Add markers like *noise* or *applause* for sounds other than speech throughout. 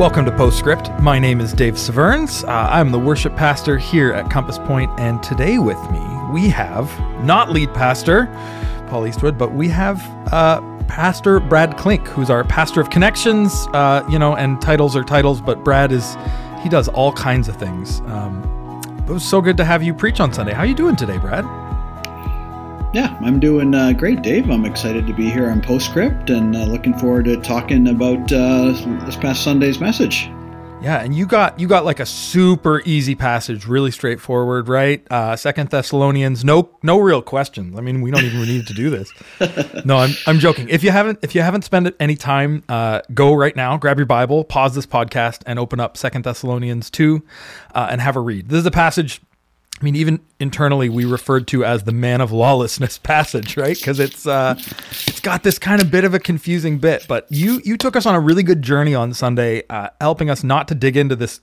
Welcome to Postscript. My name is Dave Severns. Uh, I'm the worship pastor here at Compass Point, and today with me we have not lead pastor Paul Eastwood, but we have uh, Pastor Brad Klink, who's our pastor of connections. Uh, you know, and titles are titles, but Brad is he does all kinds of things. Um, it was so good to have you preach on Sunday. How you doing today, Brad? Yeah, I'm doing uh, great, Dave. I'm excited to be here on Postscript and uh, looking forward to talking about uh, this past Sunday's message. Yeah, and you got you got like a super easy passage, really straightforward, right? Uh, Second Thessalonians, no no real questions. I mean, we don't even need to do this. *laughs* No, I'm I'm joking. If you haven't if you haven't spent any time, uh, go right now, grab your Bible, pause this podcast, and open up Second Thessalonians two, uh, and have a read. This is a passage I mean, even internally, we referred to as the man of lawlessness *laughs* passage, right? Because it's uh, it's got this kind of bit of a confusing bit. But you you took us on a really good journey on Sunday, uh, helping us not to dig into this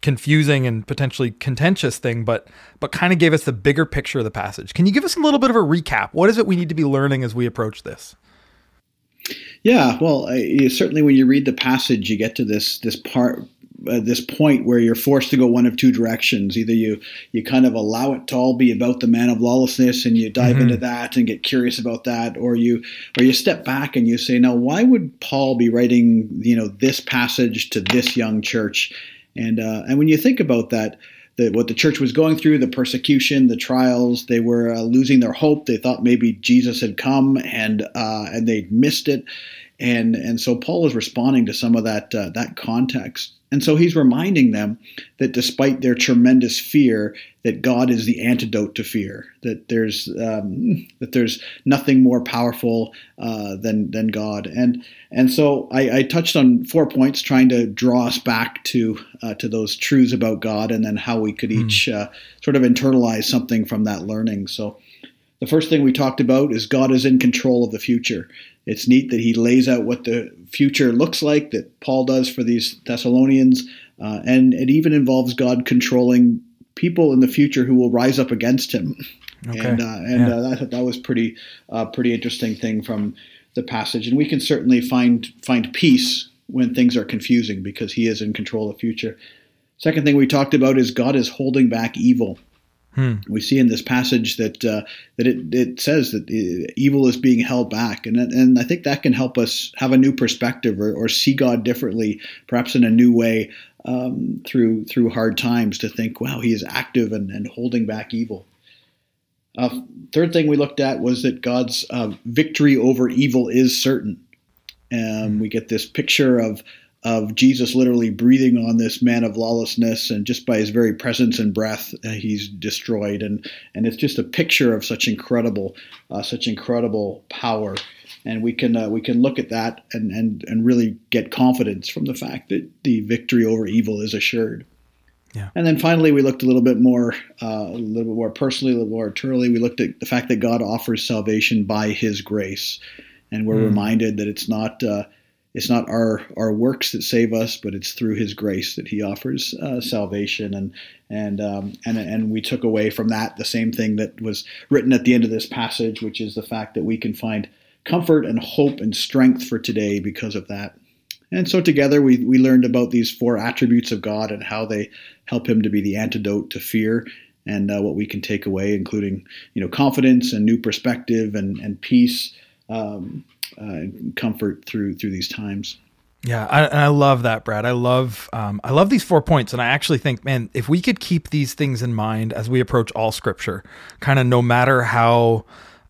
confusing and potentially contentious thing, but but kind of gave us the bigger picture of the passage. Can you give us a little bit of a recap? What is it we need to be learning as we approach this? Yeah, well, uh, certainly when you read the passage, you get to this this part uh, this point where you're forced to go one of two directions. Either you you kind of allow it to all be about the man of lawlessness and you dive mm-hmm. into that and get curious about that, or you or you step back and you say, now why would Paul be writing you know this passage to this young church? And uh, and when you think about that. The, what the church was going through, the persecution, the trials, they were uh, losing their hope. They thought maybe Jesus had come, and uh, and they'd missed it, and and so Paul is responding to some of that uh, that context. And so he's reminding them that despite their tremendous fear, that God is the antidote to fear. That there's um, that there's nothing more powerful uh, than than God. And and so I, I, touched on four points, trying to draw us back to uh, to those truths about God, and then how we could mm. each uh, sort of internalize something from that learning. So the first thing we talked about is God is in control of the future. It's neat that he lays out what the future looks like, that Paul does for these Thessalonians, uh, and it even involves God controlling people in the future who will rise up against him. Okay. And uh, and yeah. uh, that that was pretty uh, pretty interesting thing from the passage, and we can certainly find find peace when things are confusing because He is in control of the future. Second thing we talked about is God is holding back evil. Hmm. We see in this passage that uh, that it, it says that evil is being held back, and and I think that can help us have a new perspective or, or see God differently, perhaps in a new way um, through through hard times. To think, wow, He is active and, and holding back evil. Uh, third thing we looked at was that God's uh, victory over evil is certain. Um, we get this picture of of Jesus literally breathing on this man of lawlessness, and just by his very presence and breath, uh, he's destroyed. And and it's just a picture of such incredible, uh, such incredible power. And we can uh, we can look at that and, and and really get confidence from the fact that the victory over evil is assured. Yeah. And then finally, we looked a little bit more, uh, a little bit more personally, a little more eternally. We looked at the fact that God offers salvation by His grace, and we're mm. reminded that it's not uh, it's not our our works that save us, but it's through His grace that He offers uh, salvation. And and um, and and we took away from that the same thing that was written at the end of this passage, which is the fact that we can find comfort and hope and strength for today because of that. And so together we we learned about these four attributes of God and how they help Him to be the antidote to fear. And uh, what we can take away, including you know confidence and new perspective and and peace, um, uh, comfort through through these times. Yeah, I, I love that, Brad. I love um, I love these four points, and I actually think, man, if we could keep these things in mind as we approach all Scripture, kind of no matter how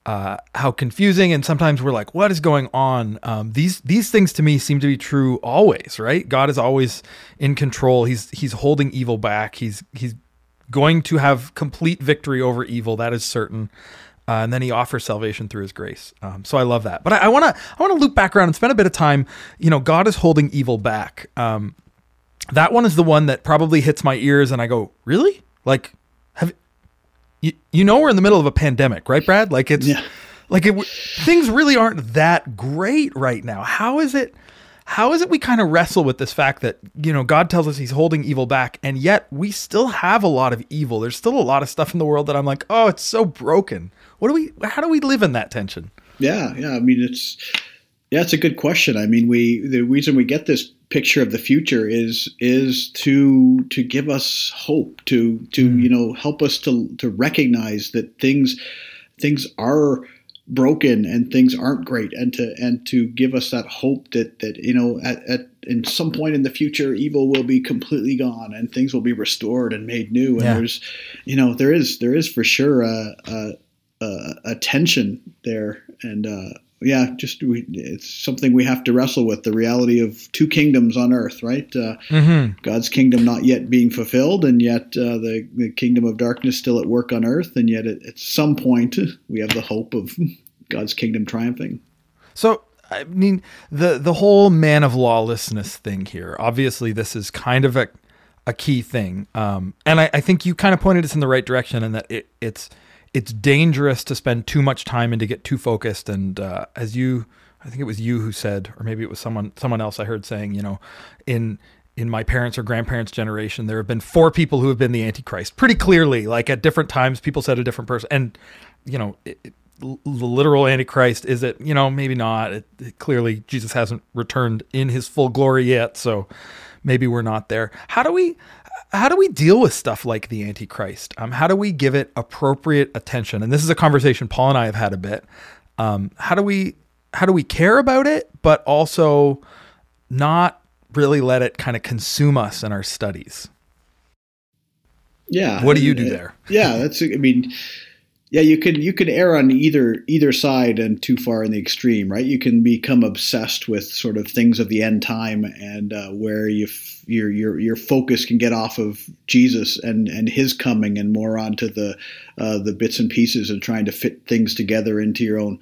uh, how confusing, and sometimes we're like, what is going on? Um, these these things to me seem to be true always, right? God is always in control. He's he's holding evil back. He's he's going to have complete victory over evil. That is certain. Uh, and then he offers salvation through his grace. Um, so I love that. But I want to I want to loop back around and spend a bit of time. You know, God is holding evil back. Um, that one is the one that probably hits my ears, and I go, really? Like, have you you know we're in the middle of a pandemic, right, Brad? Like it's yeah. like it, things really aren't that great right now. How is it? how is it we kind of wrestle with this fact that you know god tells us he's holding evil back and yet we still have a lot of evil there's still a lot of stuff in the world that i'm like oh it's so broken what do we how do we live in that tension yeah yeah i mean it's Yeah, it's a good question. I mean, we the reason we get this picture of the future is is to to give us hope, to to mm. you know help us to to recognize that things things are broken and things aren't great and to and to give us that hope that that you know at, at in some point in the future evil will be completely gone and things will be restored and made new and yeah. there's you know there is there is for sure a, a, a, a tension there and uh, yeah, just we, it's something we have to wrestle with the reality of two kingdoms on earth, right? Uh, mm-hmm. God's kingdom not yet being fulfilled, and yet uh, the, the kingdom of darkness still at work on earth, and yet at, at some point *laughs* we have the hope of *laughs* God's kingdom triumphing. So, I mean, the the whole man of lawlessness thing here. Obviously, this is kind of a a key thing, um, and I, I think you kind of pointed us in the right direction, in that it, it's it's dangerous to spend too much time and to get too focused. And uh, as you, I think it was you who said, or maybe it was someone someone else I heard saying, you know, in in my parents or grandparents' generation, there have been four people who have been the Antichrist. Pretty clearly, like at different times, people said a different person, and you know. It, it, the literal antichrist is it you know maybe not it, clearly jesus hasn't returned in his full glory yet so maybe we're not there how do we how do we deal with stuff like the Antichrist? Um, how do we give it appropriate attention? And this is a conversation Paul and I have had a bit. Um, how do we how do we care about it, but also not really let it kind of consume us in our studies? Yeah. What do you do there? Yeah, that's I mean yeah, you can you can err on either either side and too far in the extreme, right? You can become obsessed with sort of things of the end time, and uh, where you f- your your your focus can get off of Jesus and and His coming, and more onto the uh, the bits and pieces and trying to fit things together into your own.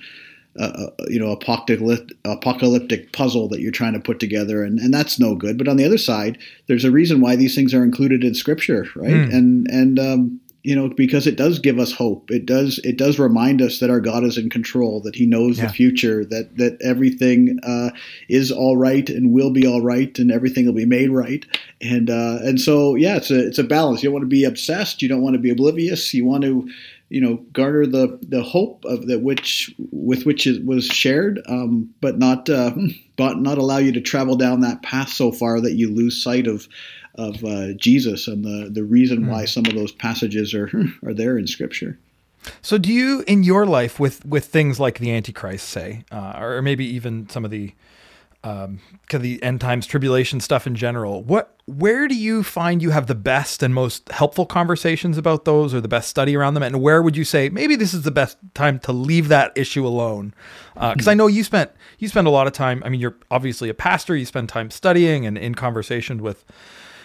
Uh, uh you know, apocalyptic, apocalyptic puzzle that you're trying to put together, and, and that's no good. But on the other side, there's a reason why these things are included in Scripture, right? Mm. And and um, you know because it does give us hope. It does it does remind us that our god is in control that he knows yeah. the future that that everything uh, is all right and will be all right and everything will be made right. And uh, and so yeah it's a it's a balance. You don't want to be obsessed. You don't want to be oblivious. You want to you know garner the the hope of that which with which it was shared um, but not uh, *laughs* but not allow you to travel down that path so far that you lose sight of of uh, Jesus and the the reason mm. why some of those passages are *laughs* are there in Scripture. So, do you in your life with with things like the Antichrist, say, uh, or maybe even some of the um, kind of the end times tribulation stuff in general, what where do you find you have the best and most helpful conversations about those, or the best study around them, and where would you say maybe this is the best time to leave that issue alone? Because uh, I know you spent you spend a lot of time. I mean, you're obviously a pastor. You spend time studying and in conversation with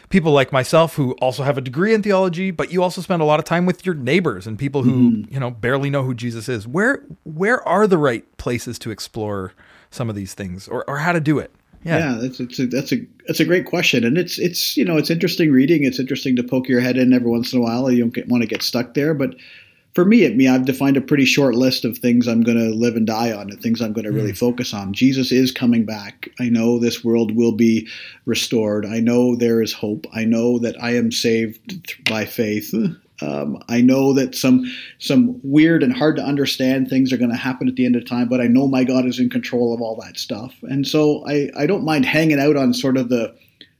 people like myself who also have a degree in theology, but you also spend a lot of time with your neighbors and people who, mm. you know, barely know who Jesus is. Where where are the right places to explore some of these things or, or how to do it? Yeah, yeah that's, a, that's a that's a great question, and it's it's you know it's interesting reading. It's interesting to poke your head in every once in a while. You don't get, want to get stuck there, but for me, at me, I've defined a pretty short list of things I'm going to live and die on and things I'm going to really mm. focus on. Jesus is coming back. I know this world will be restored. I know there is hope. I know that I am saved by faith. Um, I know that some some weird and hard to understand things are going to happen at the end of time, but I know my God is in control of all that stuff, and so I, I don't mind hanging out on sort of the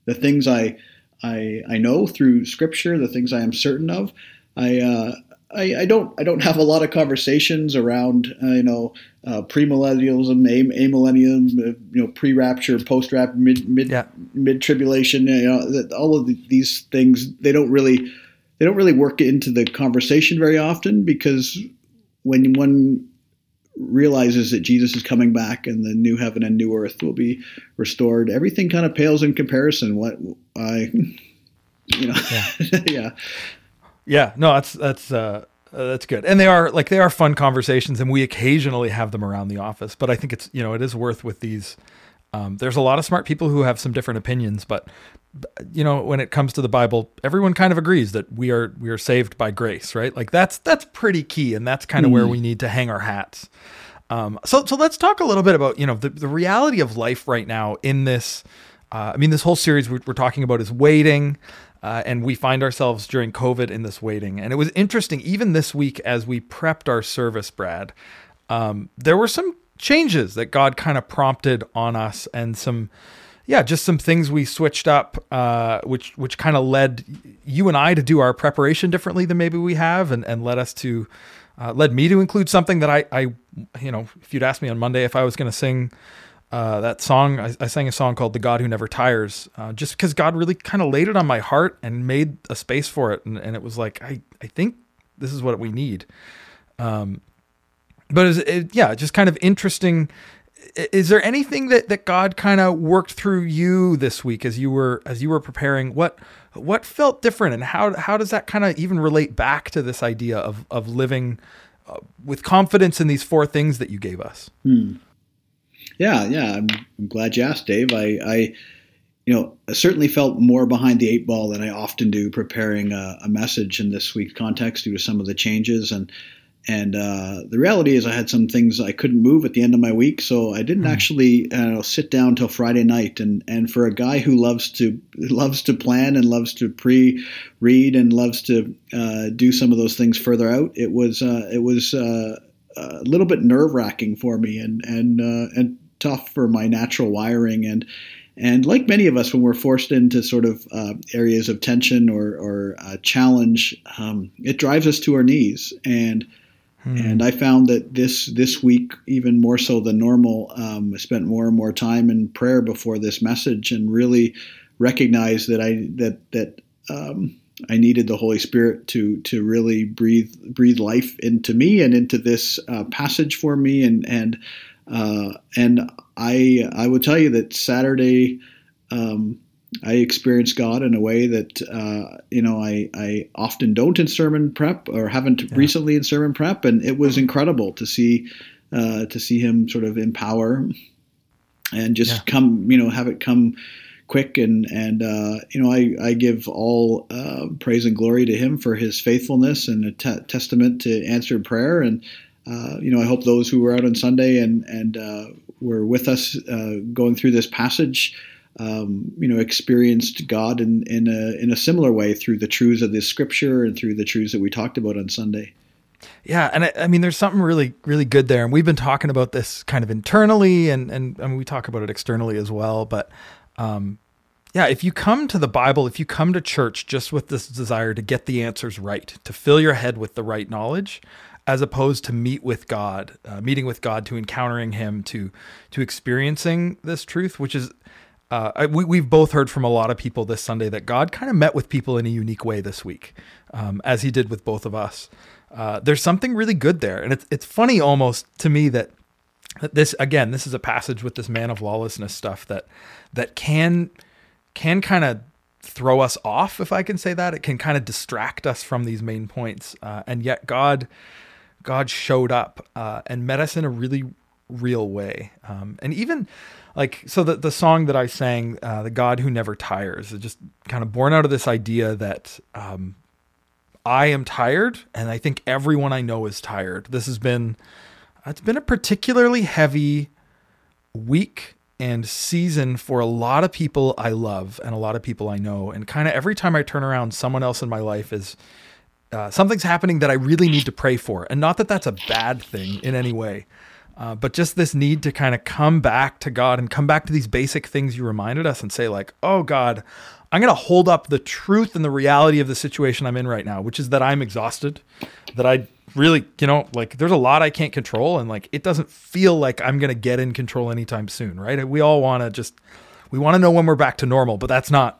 the things I I, I know through Scripture, the things I am certain of. I uh, I, I, don't I don't have a lot of conversations around uh, you know uh, premillennialism, a, millennium, uh, you know pre-rapture, post-rapture, mid mid yeah. mid tribulation. You know that all of the, these things they don't really they don't really work into the conversation very often because when one realizes that Jesus is coming back and the new heaven and new earth will be restored, everything kind of pales in comparison. What I *laughs* you know yeah. *laughs* yeah. Yeah, no, that's that's uh, uh, that's good, and they are like they are fun conversations, and we occasionally have them around the office. But I think it's you know it is worth with these. Um, there's a lot of smart people who have some different opinions, but you know when it comes to the Bible, everyone kind of agrees that we are we are saved by grace, right? Like that's that's pretty key, and that's kind of mm. where we need to hang our hats. Um, so so let's talk a little bit about you know the the reality of life right now in this. Uh, I mean, this whole series we're, we're talking about is waiting. Uh, and we find ourselves during COVID in this waiting. And it was interesting, even this week as we prepped our service, Brad, um, there were some changes that God kind of prompted on us and some yeah, just some things we switched up, uh, which which kind of led you and I to do our preparation differently than maybe we have, and, and led us to uh, led me to include something that I, I you know if you'd asked me on Monday if I was going to sing uh, that song, I, I, sang a song called "The God Who Never Tires," uh, just because God really kind of laid it on my heart and made a space for it, and, and it was like I I think this is what we need. Um, but it, was, it, yeah, just kind of interesting is there anything that, that God kind of worked through you this week as you were as you were preparing? What what felt different, and how how does that kind of even relate back to this idea of of living uh, with confidence in these four things that you gave us? Hmm. Yeah, yeah, I'm, I'm, glad you asked, Dave. I, I, you know, I certainly felt more behind the eight ball than I often do preparing a, a message in this week's context due to some of the changes and and uh, the reality is, I had some things I couldn't move at the end of my week, so I didn't mm. actually uh, sit down till Friday night. And and for a guy who loves to loves to plan and loves to pre-read and loves to uh, do some of those things further out, it was uh, it was uh, a little bit nerve wracking for me and and uh, and tough for my natural wiring and. And like many of us, when we're forced into sort of uh, areas of tension or, or uh, challenge, um, it drives us to our knees. And Hmm. And I found that this this week, even more so than normal, um, I spent more and more time in prayer before this message, and really recognized that I that that um, I needed the Holy Spirit to to really breathe breathe life into me and into this uh, passage for me, and and uh, and I I would tell you that Saturday. Um, I experienced God in a way that uh, you know I, I often don't in sermon prep or haven't yeah. recently in sermon prep, and it was incredible to see uh, to see Him sort of empower and just yeah. come you know have it come quick and and uh, you know I, I give all uh, praise and glory to Him for His faithfulness and a t- testament to answered prayer and uh, you know I hope those who were out on Sunday and and uh, were with us going through this passage um, you know, experienced God in, in a in a similar way through the truths of this scripture and through the truths that we talked about on Sunday. Yeah, and I, I, mean, there's something really, really good there, and we've been talking about this kind of internally, and and, and we talk about it externally as well. But um, yeah, if you come to the Bible, if you come to church just with this desire to get the answers right, to fill your head with the right knowledge, as opposed to meet with God, uh, meeting with God, to encountering Him, to to experiencing this truth, which is uh, we, we've both heard from a lot of people this Sunday that God kind of met with people in a unique way this week, um, as He did with both of us. Uh, there's something really good there, and it's it's funny almost to me that, that this again this is a passage with this man of lawlessness stuff that that can can kind of throw us off, if I can say that. It can kind of distract us from these main points, uh, and yet God God showed up uh, and met us in a really real way, um, and even like so the the song that I sang, uh, "The God Who Never Tires," is just kind of born out of this idea that um, I am tired, and I think everyone I know is tired. This has been it's been a particularly heavy week and season for a lot of people I love and a lot of people I know, and kind of every time I turn around, someone else in my life is. Uh, something's happening that I really need to pray for. And not that that's a bad thing in any way, uh, but just this need to kind of come back to God and come back to these basic things you reminded us and say, like, oh God, I'm going to hold up the truth and the reality of the situation I'm in right now, which is that I'm exhausted, that I really, you know, like there's a lot I can't control. And like it doesn't feel like I'm going to get in control anytime soon, right? We all want to just, we want to know when we're back to normal, but that's not,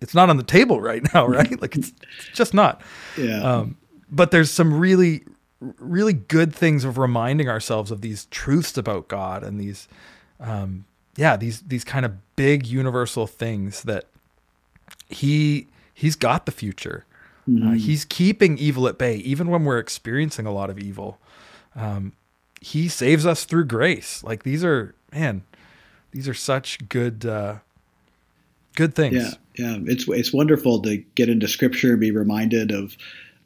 it's not on the table right now, *laughs* right? Like it's, it's just not. Yeah. Um, but there's some really, really good things of reminding ourselves of these truths about God and these, um, yeah, these these kind of big universal things that he he's got the future. Uh, mm-hmm. Uh, he's keeping evil at bay, even when we're experiencing a lot of evil. Um, he saves us through grace. Like these are, man, these are such good, uh, good things. Yeah, yeah. It's it's wonderful to get into Scripture and be reminded of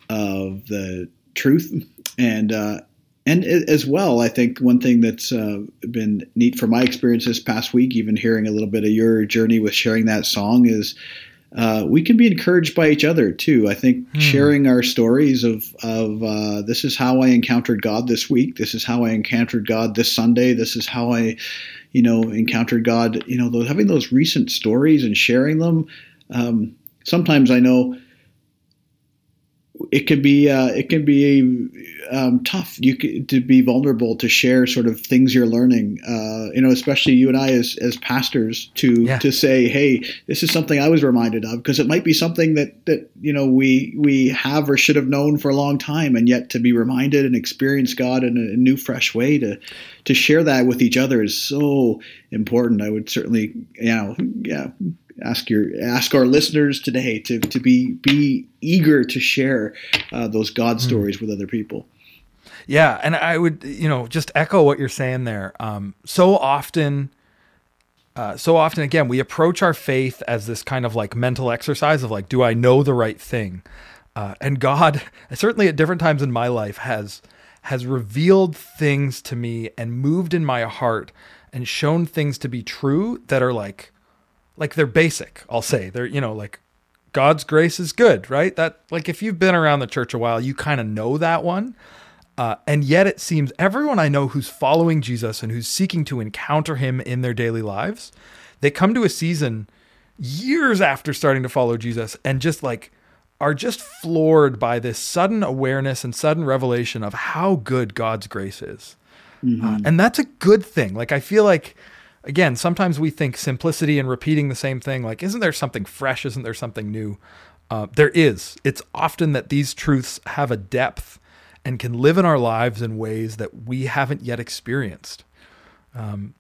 of the truth and uh, and as well, I think one thing that's uh, been neat for my experience this past week, even hearing a little bit of your journey with sharing that song, is uh, we can be encouraged by each other too. I think hmm. sharing our stories of of uh, this is how I encountered God this week. This is how I encountered God this Sunday. This is how I, you know, encountered God. You know, those, having those recent stories and sharing them. Um, sometimes I know it can be uh, it can be um, tough you can, to be vulnerable to share sort of things you're learning uh, you know especially you and I as, as pastors to yeah. to say hey this is something I was reminded of because it might be something that that you know we we have or should have known for a long time and yet to be reminded and experience God in a, a new fresh way to to share that with each other is so important I would certainly you know yeah ask your ask our listeners today to, to be be eager to share uh, those God mm. stories with other people. Yeah, and I would you know just echo what you're saying there. Um, so often, uh, so often again, we approach our faith as this kind of like mental exercise of like, do I know the right thing? Uh, and God, *laughs* certainly at different times in my life, has has revealed things to me and moved in my heart and shown things to be true that are like like they're basic, I'll say. They're, you know, like God's grace is good, right? That like if you've been around the church a while, you kind of know that one. Uh, and yet it seems everyone I know who's following Jesus and who's seeking to encounter him in their daily lives, they come to a season years after starting to follow Jesus and just like are just floored by this sudden awareness and sudden revelation of how good God's grace is. Mm-hmm. Uh, and that's a good thing. Like I feel like again, sometimes we think simplicity and repeating the same thing, like, isn't there something fresh? Isn't there something new? Uh, there is. It's often that these truths have a depth and can live in our lives in ways that we haven't yet experienced. Um,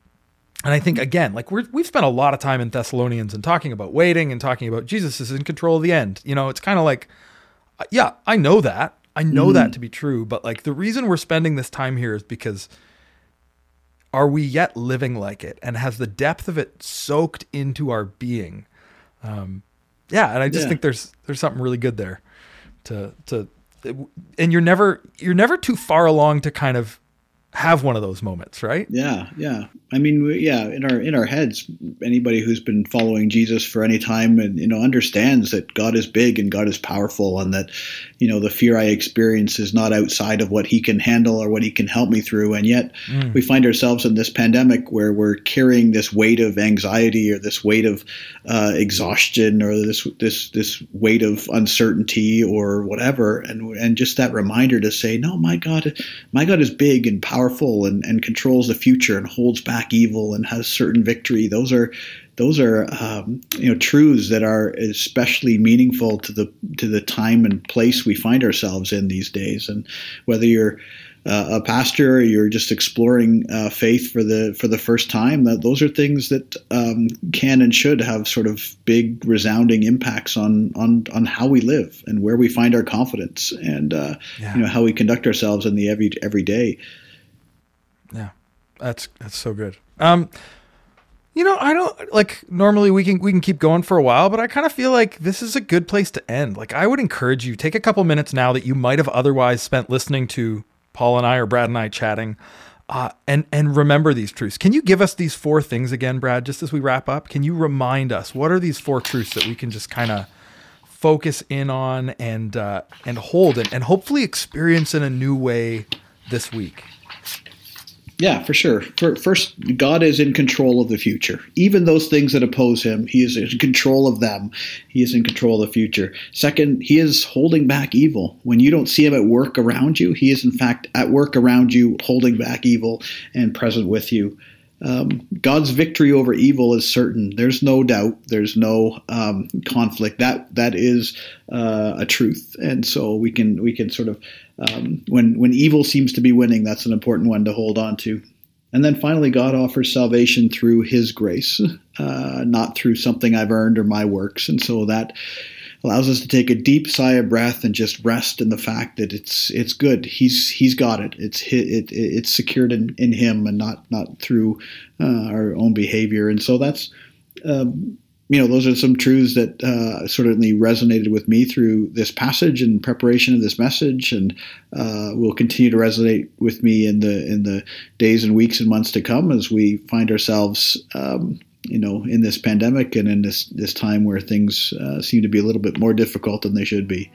and I think again, like we have spent a lot of time in Thessalonians and talking about waiting and talking about Jesus is in control of the end. You know, it's kind of like, uh, yeah, I know that. I know mm. that to be true. But like the reason we're spending this time here is because are we yet living like it and has the depth of it soaked into our being um, yeah and i just yeah. think there's there's something really good there to to and you're never you're never too far along to kind of have one of those moments, right? Yeah, yeah. I mean, yeah, in our in our heads, anybody who's been following Jesus for any time and you know understands that God is big and God is powerful, and that you know the fear I experience is not outside of what He can handle or what He can help me through. And yet, mm. we find ourselves in this pandemic where we're carrying this weight of anxiety or this weight of uh, exhaustion or this this this weight of uncertainty or whatever, and and just that reminder to say, no, my God, my God is big and powerful powerful and, and controls the future and holds back evil and has certain victory. Those are those are um, you know truths that are especially meaningful to the to the time and place we find ourselves in these days. And whether you're uh, a pastor or you're just exploring uh, faith for the for the first time, that those are things that um, can and should have sort of big resounding impacts on on on how we live and where we find our confidence and uh, yeah. you know how we conduct ourselves in the every every day. Yeah, that's that's so good. Um, you know, I don't like normally we can we can keep going for a while, but I kind of feel like this is a good place to end. Like I would encourage you take a couple minutes now that you might have otherwise spent listening to Paul and I or Brad and I chatting. Uh, and and remember these truths. Can you give us these four things again, Brad? Just as we wrap up, can you remind us what are these four truths that we can just kind of focus in on and uh, and hold and, and hopefully experience in a new way this week? Yeah, for sure. First, God is in control of the future. Even those things that oppose him, he is in control of them. He is in control of the future. Second, he is holding back evil. When you don't see him at work around you, he is in fact at work around you, holding back evil and present with you. Um, God's victory over evil is certain. There's no doubt. There's no um, conflict. That that is uh, a truth, and so we can we can sort of um, when when evil seems to be winning, that's an important one to hold on to. And then finally, God offers salvation through His grace, uh, not through something I've earned or my works, and so that allows us to take a deep sigh of breath and just rest in the fact that it's it's good. He's he's got it. It's it, it it's secured in, in Him and not not through uh, our own behavior. And so that's um, you know, those are some truths that uh, certainly resonated with me through this passage and preparation of this message, and uh, will continue to resonate with me in the in the days and weeks and months to come as we find ourselves um, you know, in this pandemic and in this this time where things uh, seem to be a little bit more difficult than they should be.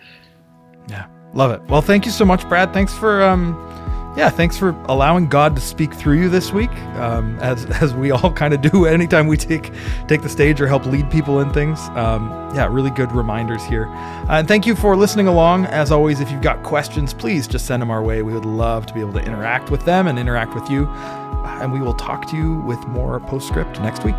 Yeah, love it. Well, thank you so much, Brad. Thanks for um, yeah, thanks for allowing God to speak through you this week, um, as *laughs* as we all kind of do anytime we take take the stage or help lead people in things. Um, yeah, really good reminders here. Uh, and thank you for listening along. As always, if you've got questions, please just send them our way. We would love to be able to interact with them and interact with you. And we will talk to you with more postscript next week.